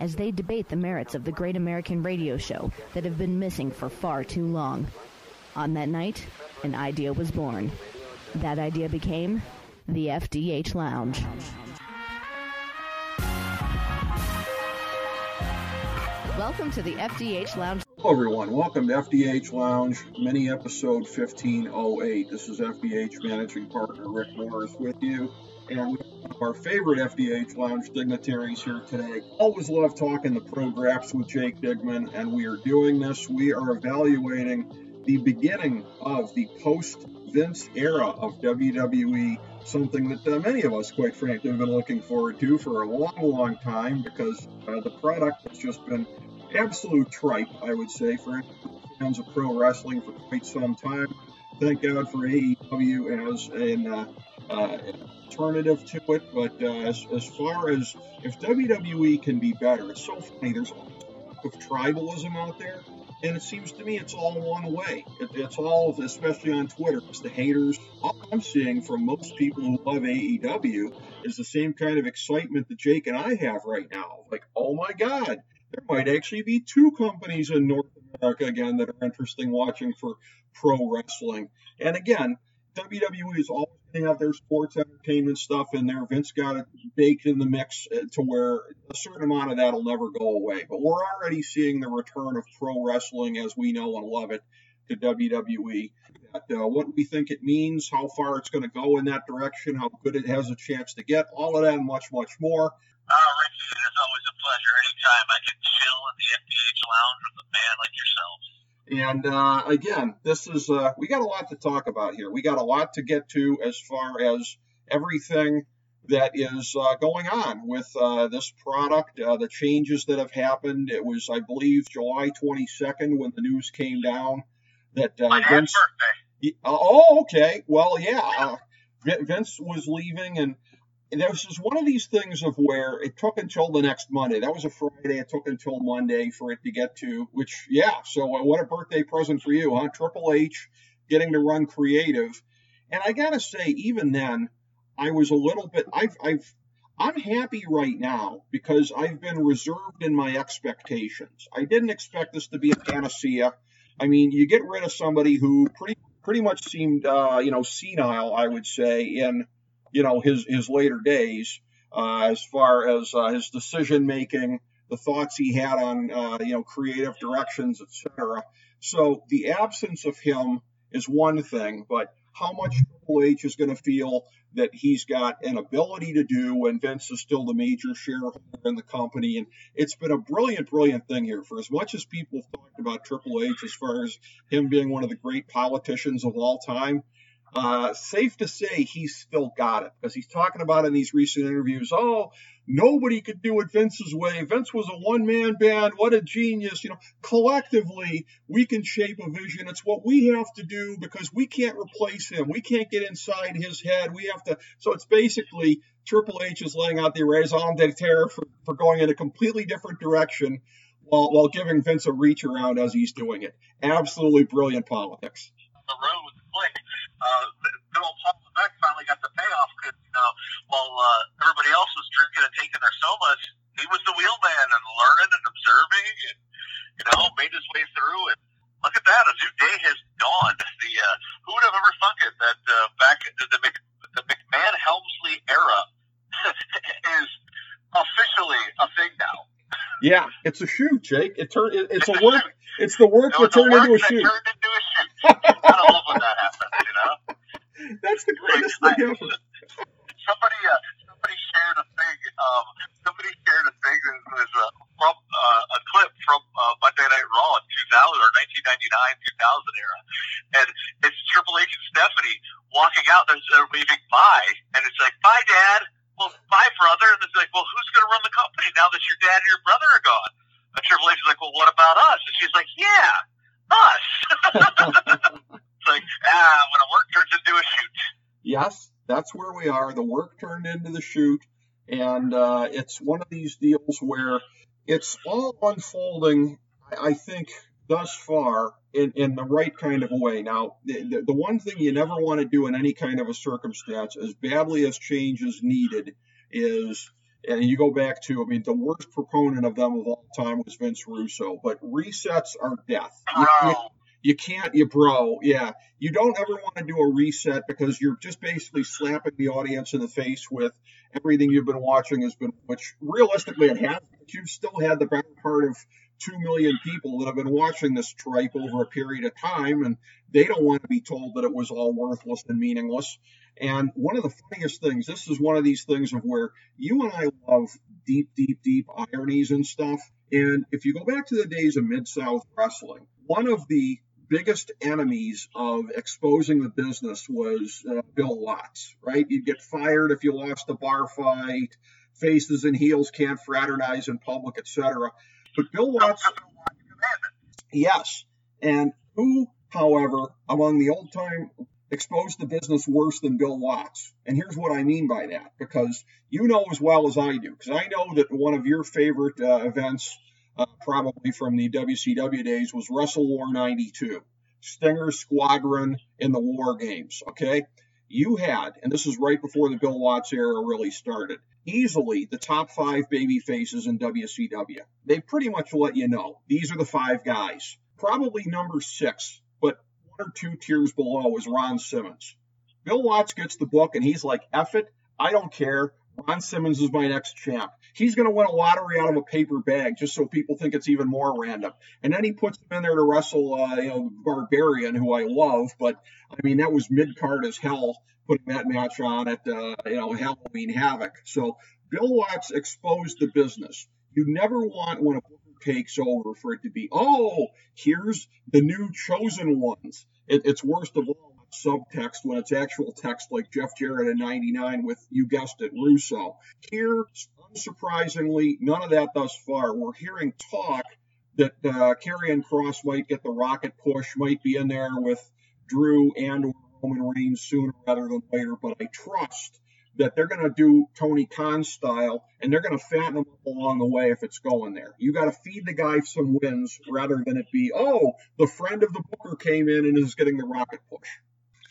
as they debate the merits of the great American radio show that have been missing for far too long. On that night, an idea was born. That idea became the FDH Lounge. Welcome to the FDH Lounge. Hello, everyone. Welcome to FDH Lounge, mini episode 1508. This is FDH managing partner Rick Morris with you. And our favorite FDH Lounge dignitaries here today. Always love talking the pro graps with Jake Digman, and we are doing this. We are evaluating the beginning of the post Vince era of WWE, something that uh, many of us, quite frankly, have been looking forward to for a long, long time because uh, the product has just been absolute tripe, I would say, for fans of pro wrestling for quite some time. Thank God for AEW as an uh, uh, alternative to it. But uh, as, as far as if WWE can be better, it's so funny. There's a lot of tribalism out there. And it seems to me it's all one way. It, it's all, especially on Twitter, it's the haters. All I'm seeing from most people who love AEW is the same kind of excitement that Jake and I have right now. Like, oh my God, there might actually be two companies in North America again that are interesting watching for pro wrestling. And again, WWE is always to have their sports entertainment stuff in there. Vince got it baked in the mix uh, to where a certain amount of that will never go away. But we're already seeing the return of pro wrestling as we know and love it to WWE. That, uh, what we think it means, how far it's going to go in that direction, how good it has a chance to get, all of that and much, much more. Oh, Ricky, it is always a pleasure. Anytime I can chill in the FDH lounge with a man like yourself. And uh, again, this is uh, we got a lot to talk about here. We got a lot to get to as far as everything that is uh, going on with uh, this product, uh, the changes that have happened. It was, I believe, July 22nd when the news came down that My Vince. birthday. Oh, okay. Well, yeah. Vin- Vince was leaving, and this is one of these things of where it took until the next Monday. That was a Friday. It took until Monday for it to get to, which, yeah. So, what a birthday present for you, huh? Triple H getting to run creative. And I got to say, even then, I was a little bit, I've, I've, I'm happy right now because I've been reserved in my expectations. I didn't expect this to be a panacea. I mean, you get rid of somebody who pretty, pretty much seemed, uh, you know, senile, I would say, in, you know his his later days uh, as far as uh, his decision making, the thoughts he had on uh, you know creative directions, etc. So the absence of him is one thing, but how much Triple H is going to feel that he's got an ability to do when Vince is still the major shareholder in the company. And it's been a brilliant, brilliant thing here. For as much as people have talked about Triple H as far as him being one of the great politicians of all time, uh, safe to say he's still got it because he's talking about in these recent interviews. Oh, nobody could do it Vince's way. Vince was a one man band. What a genius. You know, collectively, we can shape a vision. It's what we have to do because we can't replace him. We can't get inside his head. We have to. So it's basically Triple H is laying out the raison d'etre for, for going in a completely different direction while, while giving Vince a reach around as he's doing it. Absolutely brilliant politics. Uh, good old Paul Levesque finally got the payoff because, you know, while uh, everybody else was drinking and taking their sodas, he was the wheelman and learning and observing and, you know, made his way through. And look at that, a new day has dawned. The uh, Who would have ever thunk it that uh, back the, the, Mc, the McMahon Helmsley era is officially a thing now. Yeah, it's a shoot, Jake. It turn it, it's, It's a a work. shoot. It's the work that turned into a that turned into a shoot. I love when that happens, you know? That's the greatest I- thing ever. somebody uh, somebody shared a thing. Um, somebody shared a thing that was uh, from uh, a clip from uh, Monday Night Raw in 2000 or 1999 2000 era, and it's Triple H and Stephanie walking out. They're, they're waving bye, and it's like bye, Dad. Well, bye, brother. And it's like, well, who's going to run the company now that your dad and your brother are gone? Triple H is like, well, what about us? And she's like, yeah, us. it's like, ah, when a work turns into a shoot. Yes, that's where we are. The work turned into the shoot, and uh, it's one of these deals where it's all unfolding. I think thus far in, in the right kind of a way. Now, the, the one thing you never want to do in any kind of a circumstance, as badly as change is needed, is and you go back to, I mean, the worst proponent of them of all time was Vince Russo, but resets are death. You, you, can't, you bro, yeah. You don't ever want to do a reset because you're just basically slapping the audience in the face with everything you've been watching has been, which realistically it has, but you've still had the better part of two million people that have been watching this tripe over a period of time, and they don't want to be told that it was all worthless and meaningless. And one of the funniest things, this is one of these things of where you and I love deep, deep, deep ironies and stuff. And if you go back to the days of Mid South Wrestling, one of the biggest enemies of exposing the business was uh, Bill Watts, right? You'd get fired if you lost a bar fight, faces and heels can't fraternize in public, etc. But Bill Watts, yes, and who, however, among the old time exposed the business worse than Bill Watts. And here's what I mean by that, because you know as well as I do, because I know that one of your favorite uh, events, uh, probably from the WCW days, was Wrestle War 92. Stinger Squadron in the War Games, okay? You had, and this is right before the Bill Watts era really started, easily the top five baby faces in WCW. They pretty much let you know these are the five guys. Probably number six, but one or two tiers below is Ron Simmons. Bill Watts gets the book and he's like, F it, I don't care. Ron Simmons is my next champ. He's going to win a lottery out of a paper bag just so people think it's even more random. And then he puts him in there to wrestle, uh, you know, Barbarian, who I love, but I mean, that was mid card as hell putting that match on at, uh, you know, Halloween Havoc. So Bill Watts exposed the business. You never want when a booker takes over for it to be, oh, here's the new chosen ones. It, it's worst of all subtext when it's actual text like Jeff Jarrett in 99 with, you guessed it, Russo. Here, unsurprisingly, none of that thus far. We're hearing talk that uh, Karrion Cross might get the rocket push, might be in there with Drew and Roman Reigns sooner rather than later, but I trust that they're going to do Tony Khan style and they're going to fatten him up along the way if it's going there. You got to feed the guy some wins rather than it be, oh, the friend of the booker came in and is getting the rocket push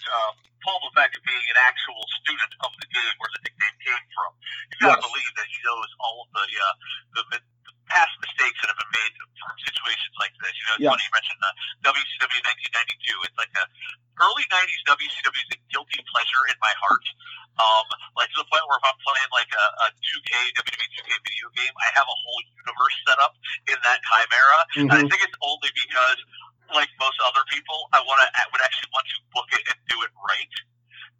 uh, Paul Levesque being an actual student of the game where the nickname came from. You got to yes. believe that he knows all of the, uh, the, the past mistakes that have been made from situations like this. You know, it's yeah. funny you mentioned the WCW 1992. It's like a early 90s WCW is a guilty pleasure in my heart. Um, like to the point where if I'm playing like a, a 2K WWE 2K video game, I have a whole universe set up in that time era. Mm-hmm. And I think it's only because like most other people, I want to I would actually want to book it and do it right.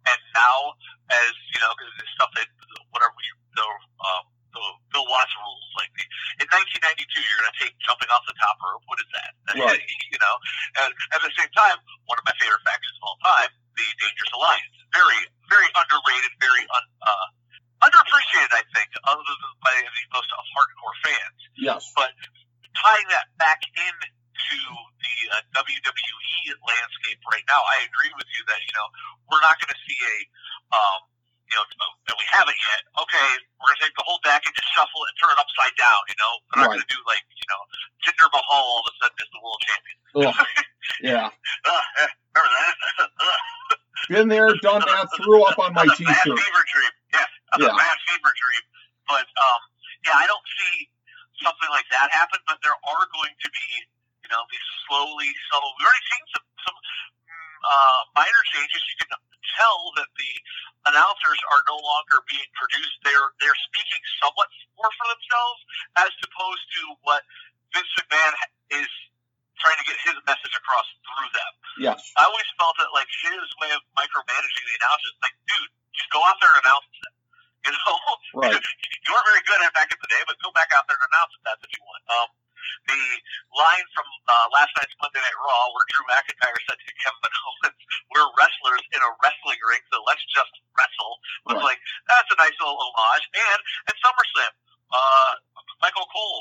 And now, as you know, because it's stuff that whatever you the um, the Bill Watts rules, like the, in 1992, you're going to take jumping off the top rope. What is that? Right. You know, and at the same time, one of my favorite factions of all time, the Dangerous Alliance, very very underrated, very un, uh, underappreciated, I think, other than by the most hardcore fans. Yes. But tying that back in to the uh, WWE landscape right now, I agree with you that you know we're not going to see a um, you know, and we haven't yet. Okay, we're gonna take the whole deck and just shuffle it and turn it upside down. You know, we're not right. gonna do like you know, Jinder Mahal all of a sudden is the world champion. yeah. Uh, remember that? Been there, done that. Threw up on my T-shirt. Bad fever dream. Yes, yeah. bad fever dream. But um, yeah, I don't see something like that happen. But there are going to be you know, these slowly, subtle. We've already seen some some uh, minor changes. You can tell that the announcers are no longer being produced. They're they're speaking somewhat more for themselves, as opposed to what Vince McMahon is trying to get his message across through them. Yes. I always felt that like his way of micromanaging the announcers, like, dude, just go out there and announce it. You know, right. you weren't very good at back in the day, but go back out there and announce it. That's what you want. Um, the line from uh, last night's Monday Night Raw where Drew McIntyre said to Kevin Owens, "We're wrestlers in a wrestling ring, so let's just wrestle." Was right. like that's a nice little homage. And at SummerSlam, uh, Michael Cole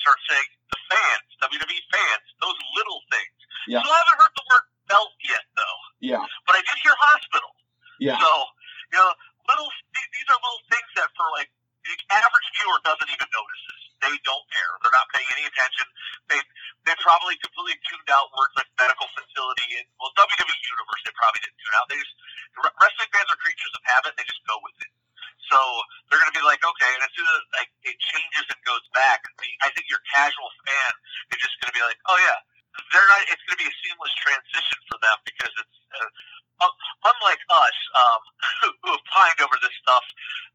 starts saying, "The fans." Yeah. So I haven't heard the word belt yet, though. Yeah. But I did hear hospital. Yeah. So, you know, little these these are little things that for like the average viewer doesn't even notice this. They don't care. They're not paying any attention. They they probably completely tuned out words like medical facility and well WWE universe. They probably didn't tune out. They just wrestling fans are creatures of habit. They just go with it. So they're going to be like, okay, and as soon as like it changes and goes back, the, I think your casual fan is just going to be like, oh yeah, they're not. It's going to be a seamless transition for them because it's uh, unlike us um, who have pined over this stuff,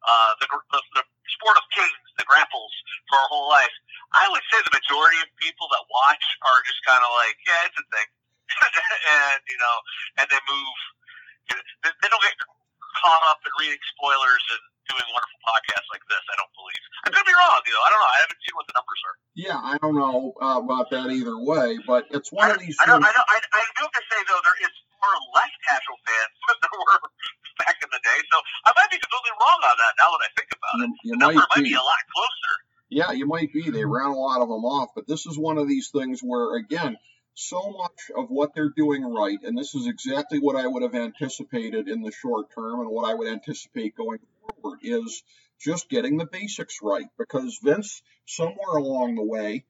uh, the, the the sport of kings, the grapples for our whole life. I would say the majority of people that watch are just kind of like, yeah, it's a thing, and you know, and they move. You know, they, they don't get caught up in reading spoilers and doing wonderful podcasts like this. I don't believe. I could be wrong. You know, I don't know. I haven't seen what the numbers are. Yeah, I don't know uh, about that either way, but it's one I, of these I, don't. I, don't, I, I do have to say though, there is far less casual fans than there were back in the day. So I might be completely wrong on that now that I think about it. You, you The number might might be. be a lot closer. Yeah, you might be. They ran a lot of them off, but this is one of these things where, again, so much of what they're doing right, and this is exactly what I would have anticipated in the short term and what I would anticipate going forward, is just getting the basics right. Because Vince, somewhere along the way,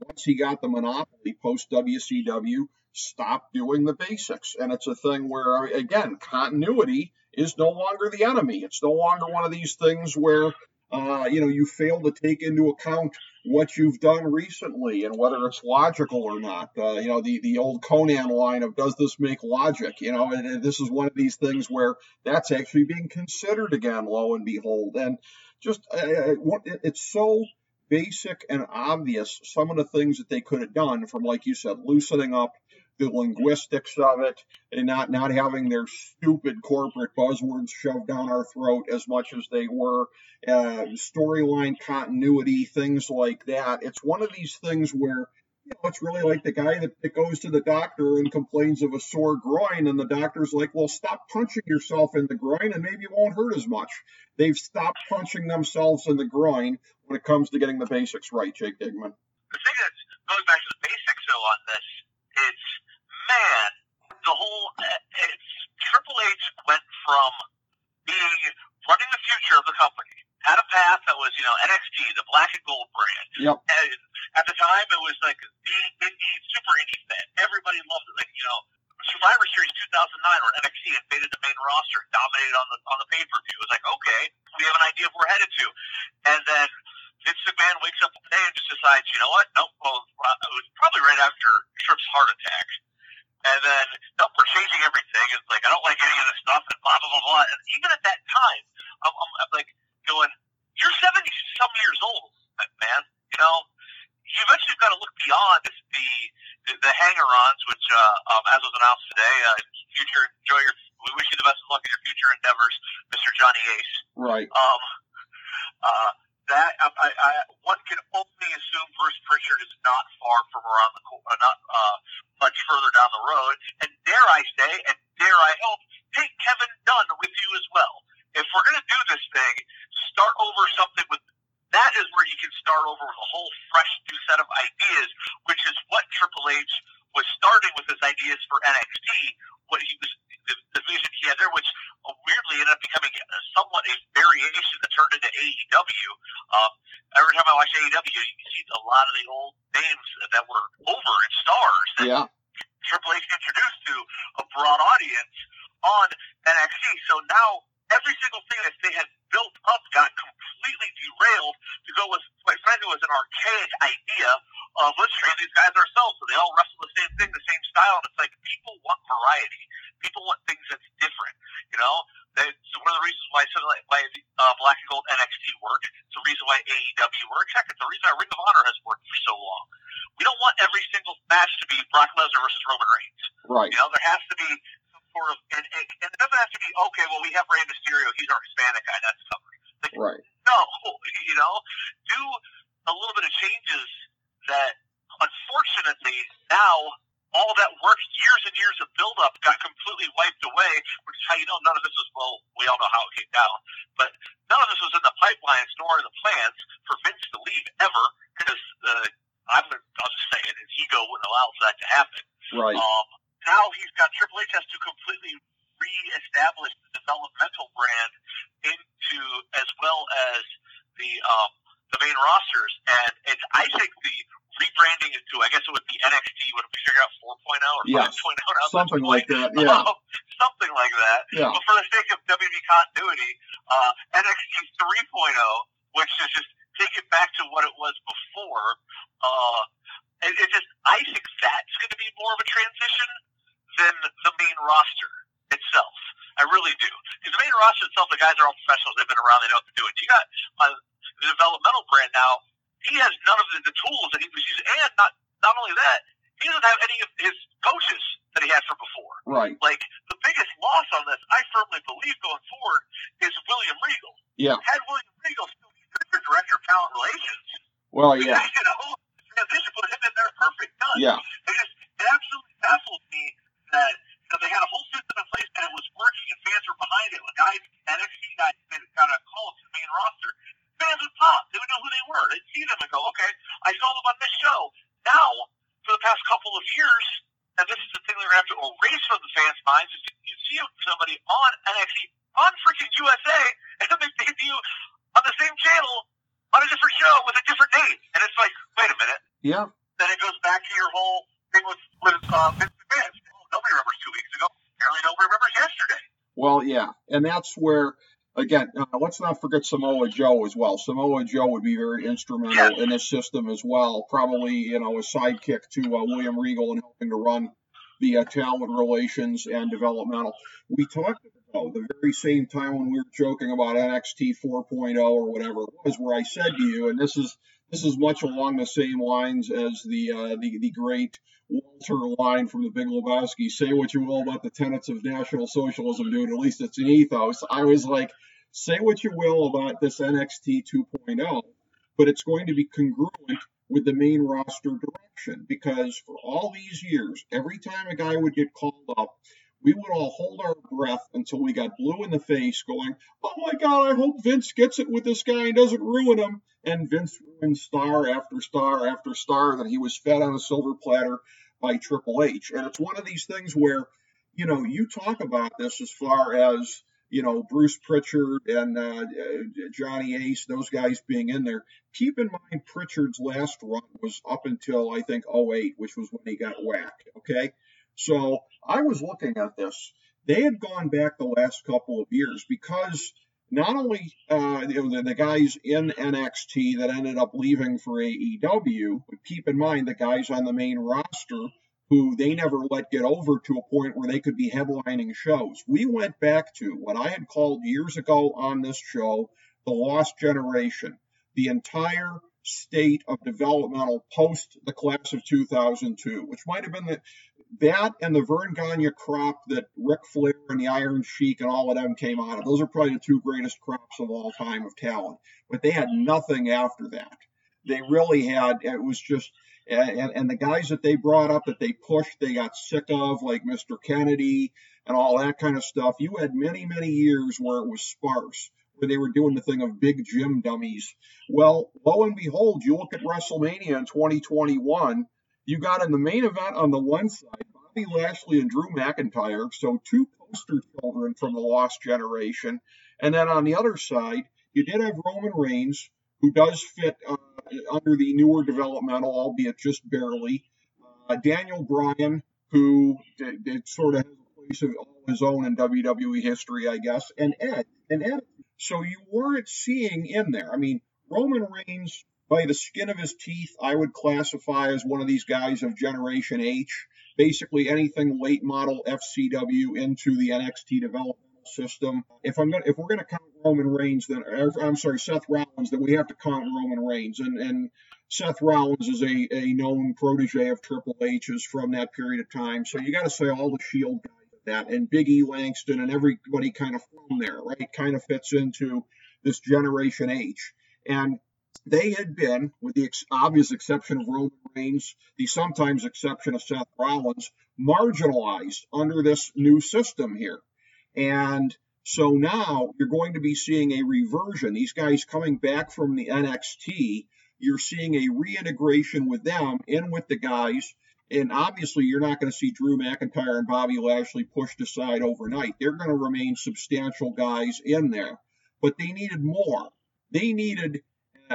once he got the monopoly post WCW, stopped doing the basics. And it's a thing where, again, continuity is no longer the enemy. It's no longer one of these things where uh, you know, you fail to take into account what you've done recently and whether it's logical or not. Uh, you know, the, the old Conan line of does this make logic? You know, and, and this is one of these things where that's actually being considered again, lo and behold. And just, uh, it- it's so basic and obvious some of the things that they could have done from, like you said, loosening up the linguistics of it and not not having their stupid corporate buzzwords shoved down our throat as much as they were. Uh, storyline continuity things like that. It's one of these things where you know, it's really like the guy that, that goes to the doctor and complains of a sore groin, and the doctor's like, "Well, stop punching yourself in the groin, and maybe it won't hurt as much." They've stopped punching themselves in the groin when it comes to getting the basics right, Jake Digman. The thing that's going back to the basics though on this, it's man, the whole eh, it's Triple H went from being running the future of the company, had a path that was you know NXT, the black and gold brand. Yep. And at the time, it was like the indie, super indie fan. Everybody loved it. Like you know. Survivor Series 2009, where NXT invaded the main roster, and dominated on the on the pay per view. It was like, okay, we have an idea of where we're headed to, and then Vince McMahon wakes up one day and just decides, you know what? Nope. Well, it was probably right after Tripp's heart attack. And then, nope, we're changing everything. It's like, I don't like any of this stuff, and blah, blah, blah, blah. And even at that time, I'm, I'm, I'm like going, you're 70 some years old, man. You know, you eventually got to look beyond the, the, the hanger-ons, which, uh, um, as was announced today, uh, future, enjoy your, we wish you the best of luck in your future endeavors, Mr. Johnny Ace. Right. Um, uh, that I, I, one can only assume Bruce Pritchard is not far from around the corner, uh, not uh, much further down the road. And dare I say, and dare I hope, take Kevin Dunn with you as well. If we're going to do this thing, start over something with. That is where you can start over with a whole fresh new set of ideas, which is what Triple H was starting with his ideas for NXT. What he was, the, the vision he had there, which uh, weirdly ended up becoming a, somewhat a variation that turned into AEW. Um, every time I watch AEW, you can see a lot of the old names that were over and stars that Yeah. Triple H introduced to a broad audience on NXT. So now every single thing that they had built up got completely derailed to go with, quite frankly, was an archaic idea of let's train these guys ourselves. So they all wrestle the same thing, the same style. And it's like people want variety. People want things that's different. You know, they, so one of the reasons why why uh, Black and Gold NXT worked. It's the reason why AEW works. Heck, it's the reason why Ring of Honor has worked for so long. We don't want every single match to be Brock Lesnar versus Roman Reigns. Right. You know, there has to be sort of, and, and, and it doesn't have to be okay. Well, we have Rey Mysterio; he's our Hispanic guy. That's covered. Like, Right. no, you know, do a little bit of changes that, unfortunately, now all that work, years and years of build-up, got completely wiped away. Which is how you know none of this was. Well, we all know how it came down, but none of this was in the pipelines nor in the plans for Vince to leave ever, because uh, I'm, I'll just say it, his ego wouldn't allow for that to happen. Right. Um, now he's got Triple H has to completely reestablish the developmental brand into as well as the um, the main rosters, and it's I think the rebranding into I guess it would be NXT. Would we figure out 4.0 or Yes. 5.0? now at Something like that. Yeah. Um, something like that. Yeah. But for the sake of WWE continuity, uh, NXT 3.0, which is just take it back to what it was before. Uh, it, it just I think that's going to be more of a transition than the main roster itself. I really do. Because the main roster itself, the guys are all professionals. They've been around. They know what to do. And you got uh, the developmental brand now. He has none of the, the tools that he was using, and not not only that, he doesn't have any of his coaches that he had from before. Right. Like the biggest loss on this, I firmly believe going forward, is William Regal. Yeah. Had William Regal still be director of talent relations, Well, yeah. you know, transition put him in there perfect. Done. Yeah. It just it absolutely baffles me that you they had a whole system in place and it was working and fans were behind it. When guys, NXT guys, they got a call to the main roster. Fans would pop. They would know who they were. They'd see them and go, okay, I saw them on this show. Now, for the past couple of years, and this is the thing they're going to have to erase from the fans' minds, is you see somebody on NXT, on freaking USA, and then they debut on the same channel on a different show with a different name. And it's like, wait a minute Yeah. then it goes back to your whole thing with with uh, Vince McMahon. Nobody remembers two weeks ago. Apparently, nobody remembers yesterday. Well, yeah, and that's where again, uh, let's not forget Samoa Joe as well. Samoa Joe would be very instrumental Yes. in this system as well. Probably, you know, a sidekick to uh, William Regal and helping to run the uh, talent relations and developmental. We talked about the very same time when we were joking about NXT 4.0 or whatever it was, where I said to you, and this is this is much along the same lines as the uh, the, the great Walter line from the Big Lebowski. Say what you will about the tenets of National Socialism, dude. At least it's an ethos. I was like, say what you will about this NXT 2.0, but it's going to be congruent with the main roster direction because for all these years, every time a guy would get called up, we would all hold our breath until we got blue in the face, going, "Oh my God, I hope Vince gets it with this guy and doesn't ruin him." And Vince ruined star after star after star that he was fed on a silver platter by Triple H. And it's one of these things where, you know, you talk about this as far as you know Bruce Pritchard and uh, uh, Johnny Ace, those guys being in there. Keep in mind Pritchard's last run was up until I think 08, which was when he got whacked. Okay, so I was looking at this. They had gone back the last couple of years because not only uh, the, the guys in NXT that ended up leaving for AEW, but keep in mind the guys on the main roster who they never let get over to a point where they could be headlining shows. We went back to what I had called years ago on this show the lost generation, the entire state of developmental post the class of 2002, which might have been the that and the Verne Gagne crop that Ric Flair and the Iron Sheik and all of them came out of. Those are probably the two greatest crops of all time of talent. But they had nothing after that. They really had, it was just, and, and the guys that they brought up that they pushed, they got sick of, like Mr. Kennedy and all that kind of stuff. You had many, many years where it was sparse, where they were doing the thing of big gym dummies. Well, lo and behold, you look at WrestleMania in 2021 you got in the main event on the one side Bobby Lashley and Drew McIntyre, so two poster children from the Lost Generation. And then on the other side, you did have Roman Reigns, who does fit uh, under the newer developmental, albeit just barely. Uh, Daniel Bryan, who did, did sort of has a place of all his own in WWE history, I guess, and Ed. And Ed. So you weren't seeing in there. I mean, Roman Reigns by the skin of his teeth, I would classify as one of these guys of Generation H. Basically, anything late model FCW into the NXT developmental system. If I'm gonna, if we're gonna count Roman Reigns, then I'm sorry, Seth Rollins, then we have to count Roman Reigns. And and Seth Rollins is a, a known protege of Triple H's from that period of time. So you got to say all the Shield guys that, and Big E Langston and everybody kind of from there, right? Kind of fits into this Generation H. And they had been, with the ex- obvious exception of Roman Reigns, the sometimes exception of Seth Rollins, marginalized under this new system here. And so now you're going to be seeing a reversion. These guys coming back from the NXT, you're seeing a reintegration with them in with the guys And obviously, you're not going to see Drew McIntyre and Bobby Lashley pushed aside overnight. They're going to remain substantial guys in there, but they needed more. They needed,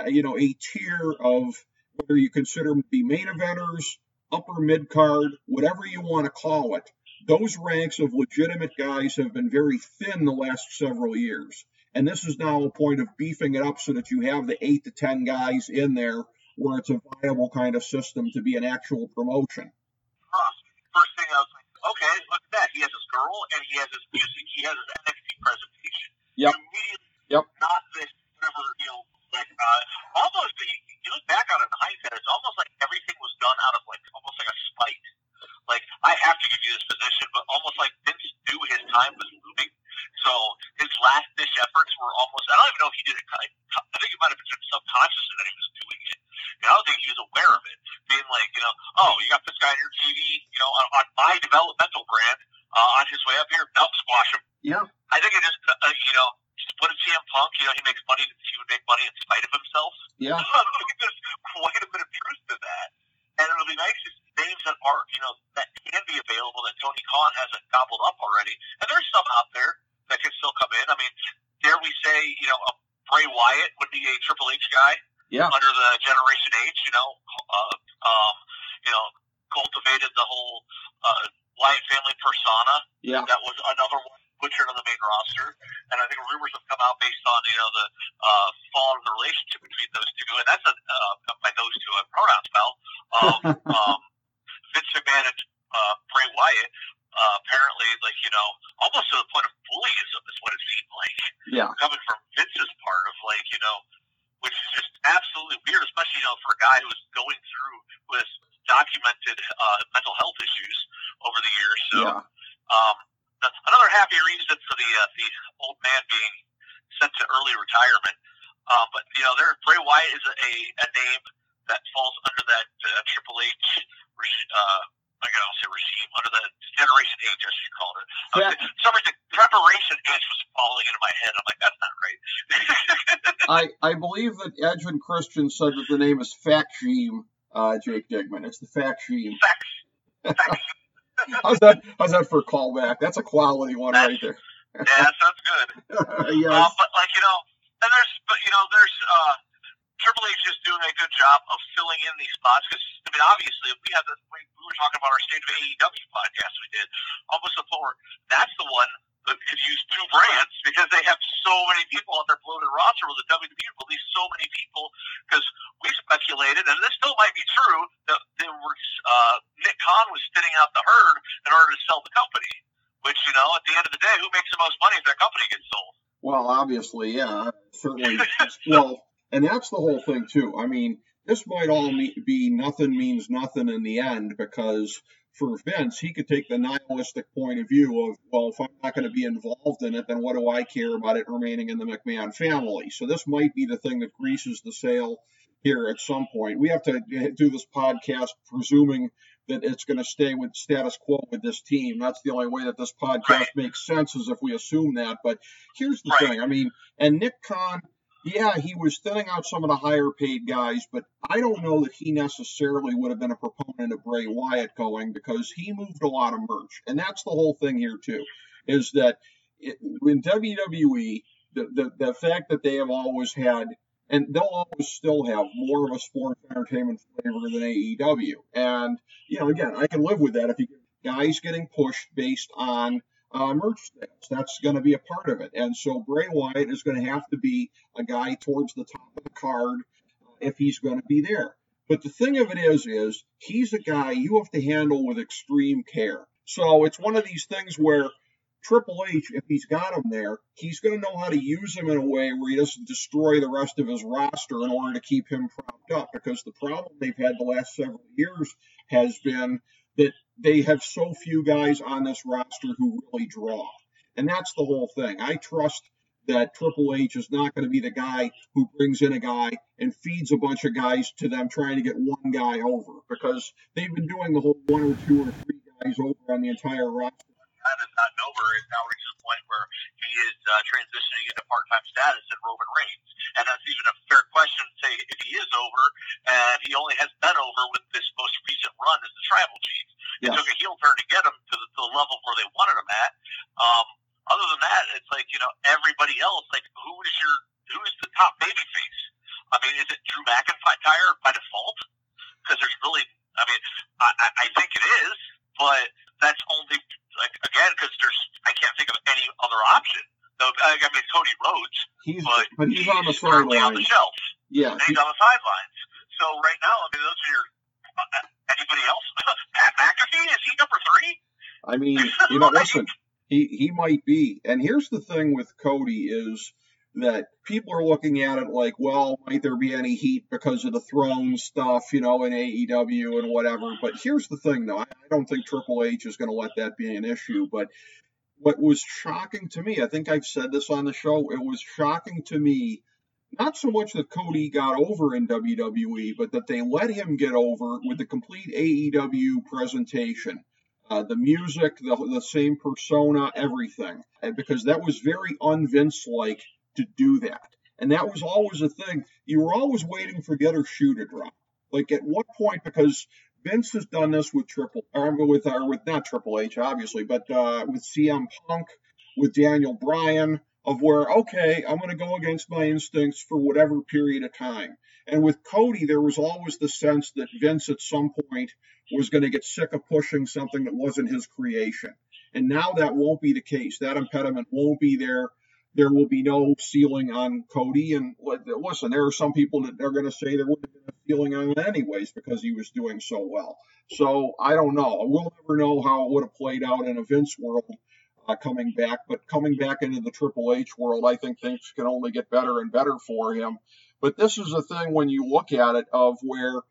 you know, a tier of whether you consider them to be main eventers, upper mid card, whatever you want to call it. Those ranks of legitimate guys have been very thin the last several years. And this is now a point of beefing it up so that you have the eight to 10 guys in there where it's a viable kind of system to be an actual promotion. Huh. First thing I was like, okay, look at that. He has his girl and he has his music. He has his NXT presentation. Yep. Immediately, Yep. not this, whatever, you know, like, uh, almost, you, you look back on it in hindsight, it's almost like everything was done out of, like, almost like a spite. Like, I have to give you this position, but almost like Vince knew his time was moving. So his last ditch efforts were almost, I don't even know if he did it, I I think it might have been subconsciously that he was doing it. And I don't think he was aware of it. Being like, you know, oh, you got this guy on your TV, you know, on, on my developmental brand, uh, on his way up here, nope, squash him. Yeah. I think it just, uh, you know, what did CM Punk, you know, he makes money, he would make money in spite of himself. Yeah. There's quite a bit of truth to that. And it'll be nice see names that are, you know, that can be available that Tony Khan hasn't gobbled up already. And there's some out there that can still come in. I mean, dare we say, you know, a Bray Wyatt would be a Triple H guy Yeah. under the Generation H, you know, uh, um, you know, cultivated the whole uh, Wyatt family persona. Yeah. That was another one butchered on the main roster. And I think rumors have come out based on, you know, the uh, fall of the relationship between those two. And that's a, uh, by those two, a pronoun spell of um, Vince McMahon and uh, Bray Wyatt. Uh, apparently, like, you know, almost to the point of bullyism is what it seemed like Yeah. coming from Vince's part of like, you know, which is just absolutely weird, especially, you know, for a guy who's going through with documented uh, mental health issues over the years. So, Yeah. um, another happy reason for the uh, the old man being sent to early retirement. Um, but you know, there Bray Wyatt is a, a name that falls under that uh, Triple H. Uh, I gotta say regime under the Generation H, as you called it. Yeah. for some reason, Preparation H was falling into my head. I'm like, that's not right. I, I believe that Edwin Christian said that the name is Factgeme, uh, Jake Digman. It's the Factgeme. Facts. Facts. How's that? How's that for a callback? That's a quality one right there. Yeah, that sounds good. yes. Um, but like you know, and there's, but you know, there's uh, Triple H is doing a good job of filling in these spots because I mean, obviously, we had the we, we were talking about our State of AEW podcast we did, almost the point that's the one could use two brands because they have so many people on their bloated roster with the WWE released so many people because we speculated, and this still might be true, that they were uh, Nick Khan was thinning out the herd in order to sell the company. Which you know, at the end of the day, who makes the most money if that company gets sold? Well, obviously, yeah, certainly. well, and that's the whole thing too. I mean, this might all be nothing means nothing in the end because for Vince, he could take the nihilistic point of view of, well, if I'm not going to be involved in it, then what do I care about it remaining in the McMahon family? So this might be the thing that greases the sail here at some point. We have to eh, do this podcast presuming that it's going to stay with status quo with this team. That's the only way that this podcast Right. makes sense is if we assume that. But here's the Right. thing. I mean, and Nick Khan, yeah, he was thinning out some of the higher paid guys, but I don't know that he necessarily would have been a proponent of Bray Wyatt going because he moved a lot of merch. And that's the whole thing here, too, is that it, in WWE, the, the, the fact that they have always had, and they'll always still have more of a sports entertainment flavor than AEW. And, you know, again, I can live with that if you guys getting pushed based on uh, merch sales. That's going to be a part of it. And so Bray Wyatt is going to have to be a guy towards the top of the card if he's going to be there. But the thing of it is, is he's a guy you have to handle with extreme care. So it's one of these things where Triple H, if he's got him there, he's going to know how to use him in a way where he doesn't destroy the rest of his roster in order to keep him propped up. Because the problem they've had the last several years has been that they have so few guys on this roster who really draw. And that's the whole thing. I trust that Triple H is not going to be the guy who brings in a guy and feeds a bunch of guys to them trying to get one guy over because they've been doing the whole one or two or three guys over on the entire roster. Kind of gotten over is now reached the point where he is uh, transitioning into part-time status in Roman Reigns, and that's even a fair question to say if he is over, and he only has been over with this most recent run as the tribal chief. It took a heel turn to get him to the, to the level where they wanted him at. Um, other than that, it's like you know everybody else. Like who is your who is the top baby face? I mean, is it Drew McIntyre by default? Because there's really, I mean, I I think it is, but that's only like again because there's I can't think of any other option. Though I mean Cody Rhodes, He's but but he's on the currently on the shelf. Yeah, And he's on the sidelines. So right now, I mean, those are your. Uh, anybody else? Pat McAfee is he number three? I mean, you know, listen, he he might be. And here's the thing with Cody is that people are looking at it like, well, might there be any heat because of the throne stuff, you know, in AEW and whatever. But here's the thing, though, I don't think Triple H is going to let that be an issue. But what was shocking to me, I think I've said this on the show, it was shocking to me. Not so much that Cody got over in WWE, but that they let him get over with the complete AEW presentation uh, the music, the, the same persona, everything, because that was very un-Vince like to do that. And that was always a thing. You were always waiting for the other shoe to drop. Like at what point, because Vince has done this with Triple, or with, or with not Triple H, obviously, but uh, with CM Punk, with Daniel Bryan, of where, okay, I'm going to go against my instincts for whatever period of time. And with Cody, there was always the sense that Vince at some point was going to get sick of pushing something that wasn't his creation. And now that won't be the case. That impediment won't be there. There will be no ceiling on Cody. And listen, there are some people that are going to say there wouldn't have been a ceiling on him anyways because he was doing so well. So I don't know. We'll never know how it would have played out in a Vince world uh, coming back. But coming back into the Triple H world, I think things can only get better and better for him. But this is a thing when you look at it of where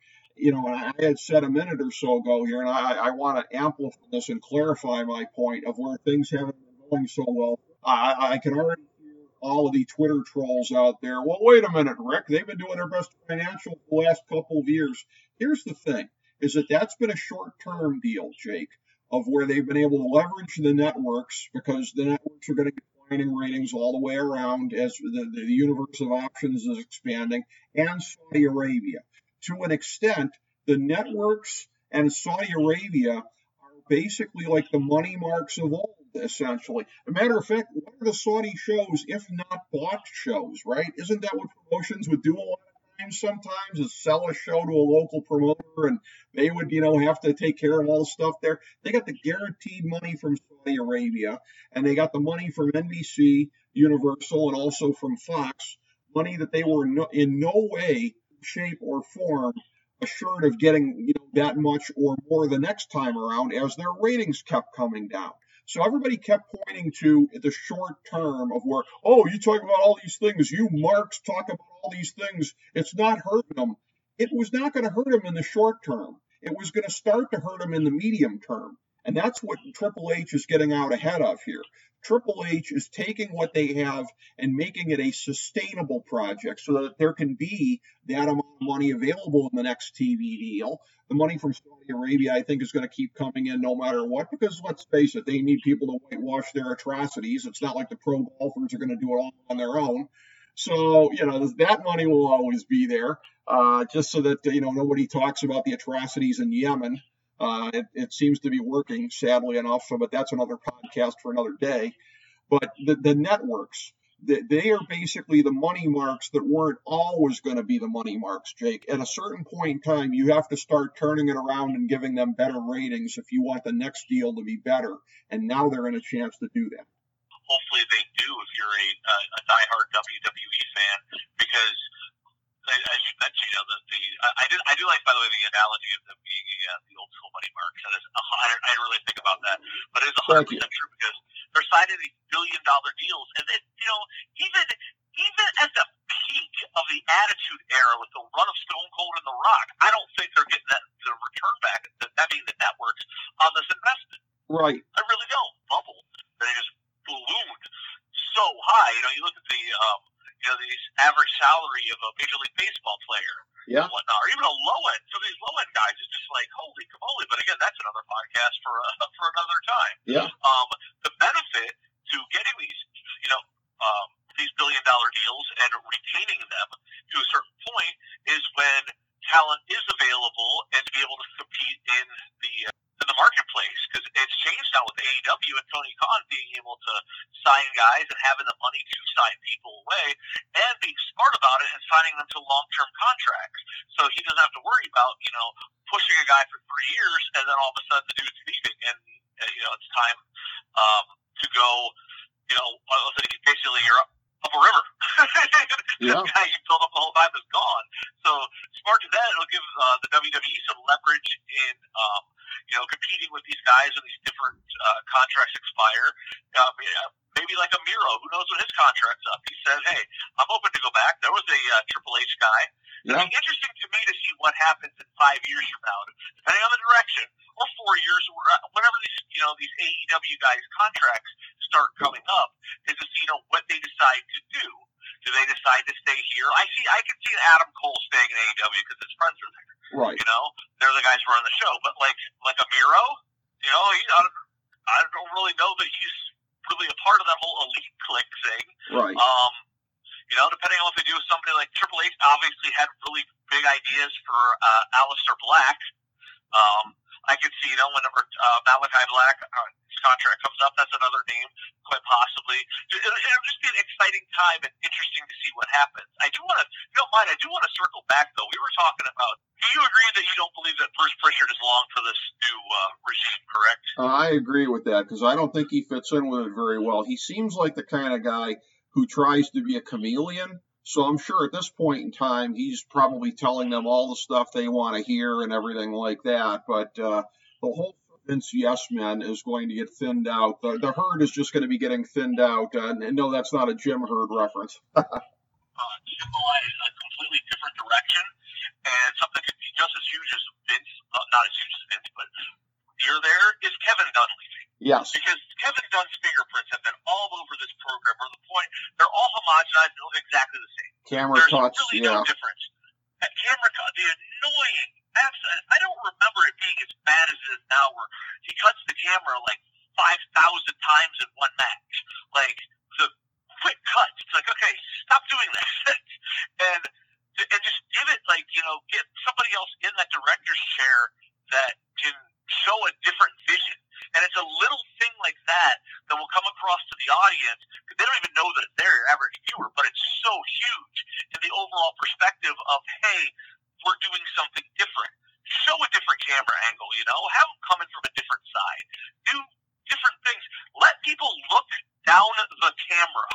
you know, I had said a minute or so ago here, and I, I want to amplify this and clarify my point of where things haven't been going so well. I, I can already all of the Twitter trolls out there. Well, wait a minute, Rick. They've been doing their best financial the last couple of years. Here's the thing: is that that's been a short-term deal, Jake, of where they've been able to leverage the networks because the networks are going to declining ratings all the way around as the, the universe of options is expanding, and Saudi Arabia to an extent, the networks and Saudi Arabia are basically like the money marks of old, essentially. A matter of fact, what are the Saudi shows, if not bought shows, right? Isn't that what promotions would do a lot of times sometimes, is sell a show to a local promoter and they would, you know, have to take care of all the stuff there? They got the guaranteed money from Saudi Arabia and they got the money from NBC, Universal, and also from Fox, money that they were no, in no way shape or form assured of getting you know that much or more the next time around as their ratings kept coming down. So everybody kept pointing to the short term of where, oh, you talk about all these things, you marks talk about all these things. It's not hurting them. It was not going to hurt them in the short term. It was going to start to hurt them in the medium term. And that's what Triple H is getting out ahead of here. Triple H is taking what they have and making it a sustainable project so that there can be that amount of money available in the next TV deal. The money from Saudi Arabia, I think, is going to keep coming in no matter what, because let's face it, they need people to whitewash their atrocities. It's not like the pro golfers are going to do it all on their own. So, you know, that money will always be there, uh, just so that, you know, nobody talks about the atrocities in Yemen. Uh, it, it, seems to be working, sadly enough, so, but that's another podcast for another day. But the, the networks, the, they are basically the money marks that weren't always going to be the money marks, Jake. At a certain point in time, you have to start turning it around and giving them better ratings if you want the next deal to be better. And now they're in a chance to do that. Hopefully, they do if you're a, a, a diehard WWE fan, because as you mentioned, you know, the, the I, do I do like, by the way, the analogy of them being a, uh, the old school money marks. That is, a, I, I didn't really think about that, but it is hundred percent true because they're signing these billion dollar deals, and then you know, even even at the peak of the Attitude Era with the run of Stone Cold and The Rock, I don't think they're getting that the return back. That being the networks on this investment. Right. I really don't. Bubble. They just ballooned so high. You know, you look at the um, you know, the average salary of a major league baseball player, yeah, and whatnot, or even a low end. Some of these low end guys is just like holy camole. But again, that's another podcast for uh, for another time. Yeah. Um, the benefit to getting these, you know, um, these billion dollar deals and retaining them to a certain point is when talent is available and to be able to compete in Tony Khan being able to sign guys and having the money to sign people away and being smart about it and signing them to long-term contracts. So he doesn't have to worry about, you know, pushing a guy for three years and then all of a sudden the dude's leaving and, uh, you know, it's time um, to go, you know, basically you're up, up a river. Yeah. the guy you built up the whole time is gone. So smart to that. It'll give uh, the WWE some leverage in, um, you know, competing with these guys when these different uh, contracts expire. Um, yeah, maybe like a Miro, who knows when his contract's up? He said, "Hey, I'm open to go back." There was a uh, Triple H guy. Yeah. It'll be interesting to me to see what happens in five years from now, depending on the direction, or four years, or uh, whenever these you know these AEW guys' contracts start coming up, is to see you know what they decide to do. Do they decide to stay here? I see. I can see Adam Cole staying in AEW because his friends are there. Right. You know, they're the guys running the show. But like like a Miro, you know, he, I, don't, I don't really know that he's really a part of that whole elite clique thing. Right. Um, you know, depending on what they do with somebody like Triple H, obviously had really big ideas for uh, Aleister Black. Um, I could see, you know, whenever uh, Malakai Black uh, contract comes up, that's another name, quite possibly. It, it'll just be an exciting time and interesting to see what happens. I do want to, if you don't mind, I do want to circle back though. We were talking about. Do you agree that you don't believe that Bruce Pritchard is long for this new uh, regime? Correct. Uh, I agree with that because I don't think he fits in with it very well. He seems like the kind of guy who tries to be a chameleon. So I'm sure at this point in time, he's probably telling them all the stuff they want to hear and everything like that. But uh, the whole Vince Yes Men is going to get thinned out. The, the herd is just going to be getting thinned out. Uh, and no, that's not a Jim Herd reference. uh, symbolize a completely different direction and something could be just as huge as Vince, not, not as huge as Vince, but near there is Kevin Dunn leaving. yes. Because Kevin Dunn's fingerprints have been all over this program, or the point they're all homogenized and look exactly the same. Camera There's cuts. really Yeah. no difference. That camera cut, the annoying, absolute, I don't remember it being as bad as it is now, where he cuts the camera like 5,000 times in one match. Like, the quick cuts. It's like, okay, stop doing this. and, and just give it, like, you know, get somebody else in that director's chair that can show a different vision. And it's a little thing like that that will come across to the audience. 'cause They don't even know that it's there, your average viewer, but it's so huge in the overall perspective of, hey, we're doing something different. Show a different camera angle, you know? Have them coming from a different side. Do different things. Let people look down the camera.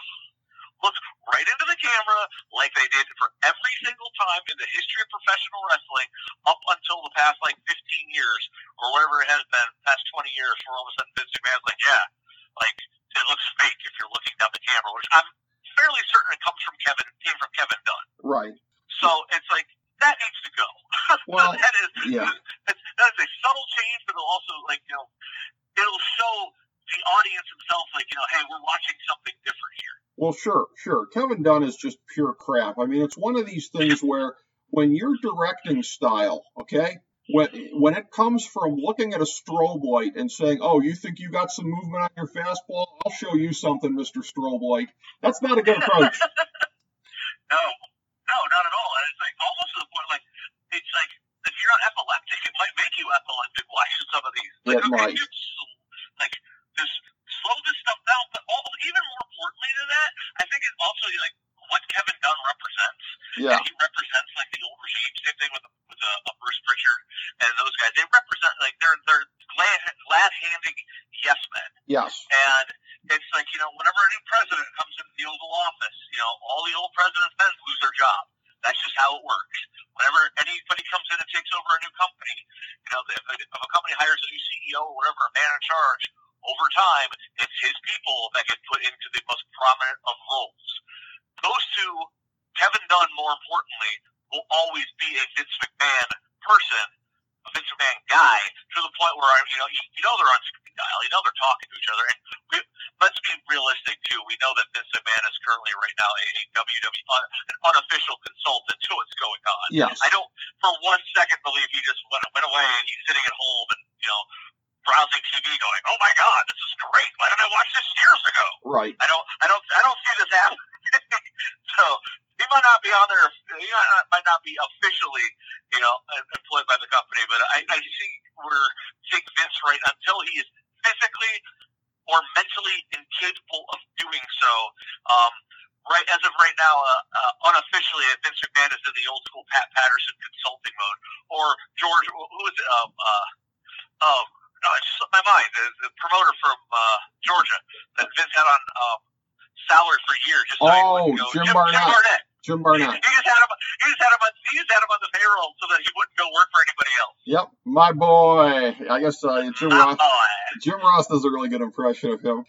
Look right into the camera like they did for every single time in the history of professional wrestling up until the past like 15 years or whatever it has been, past 20 years, where all of a sudden Vince McMahon's like, yeah, like it looks fake if you're looking down the camera, which I'm fairly certain it comes from Kevin, came from Kevin Dunn. Right. So it's like that needs to go. Well, that is yeah. that's, that is a subtle change, but it'll also like you know it'll show the audience themselves like you know, hey, we're watching something different here. Well, sure, sure. Kevin Dunn is just pure crap. I mean, it's one of these things where when you're directing style, okay, when when it comes from looking at a strobe light and saying, "Oh, you think you got some movement on your fastball? I'll show you something, Mister Strobe Light." That's not a good approach. No, no, not at all. And it's like almost to the point like it's like if you're not epileptic, it might make you epileptic watching some of these. Like, It okay, might. just sl- like just slow this stuff down. But all, even more importantly than that, I think it's also like what Kevin Dunn represents. Yeah, he represents like the old regime. Same thing with with uh, Bruce Pritchard and those guys. They represent like they're they're glad glad handing yes men. yes, And it's like, you know, whenever a new president comes into the Oval Office, you know, all the old presidents then lose their job. That's just how it works. Whenever anybody comes in and takes over a new company, you know, if a, if a company hires a new CEO or whatever, a man in charge, over time, it's his people that get put into the most prominent of roles. Those two, Kevin Dunn, more importantly, will always be a Vince McMahon person, a Vince McMahon guy, to the point where, you know, you, you know they're on speed dial. You know they're talking to each other. And we, let's be realistic, too. We know that Vince McMahon is currently right now a WWE, un, uh, an unofficial consultant to what's going on. yes, I don't for one second believe he just went, went away and he's sitting at home and, browsing TV going, oh my God, this is great. Why didn't I watch this years ago? right. I don't, I don't, I don't see this happening. so he might not be on there. He might not, be officially, you know, employed by the company, but I, I see we're seeing Vince right until he is physically or mentally incapable of doing so. Um, right as of right now, uh, uh, unofficially, uh, Vince McMahon is in the old school Pat Patterson consulting mode, or George, who is it? Um, uh, um, no, it's slipped my mind. The, the promoter from uh, Georgia that Vince had on um, salary for years. Just so he Oh, wouldn't go. Jim Jim, Barnett. Jim Barnett. Jim He, Barnett. just had him. He just had him on. He just had him on the payroll so that he wouldn't go work for anybody else. Yep, my boy. I guess uh, Jim Ross. Oh, Jim Ross does a really good impression of him.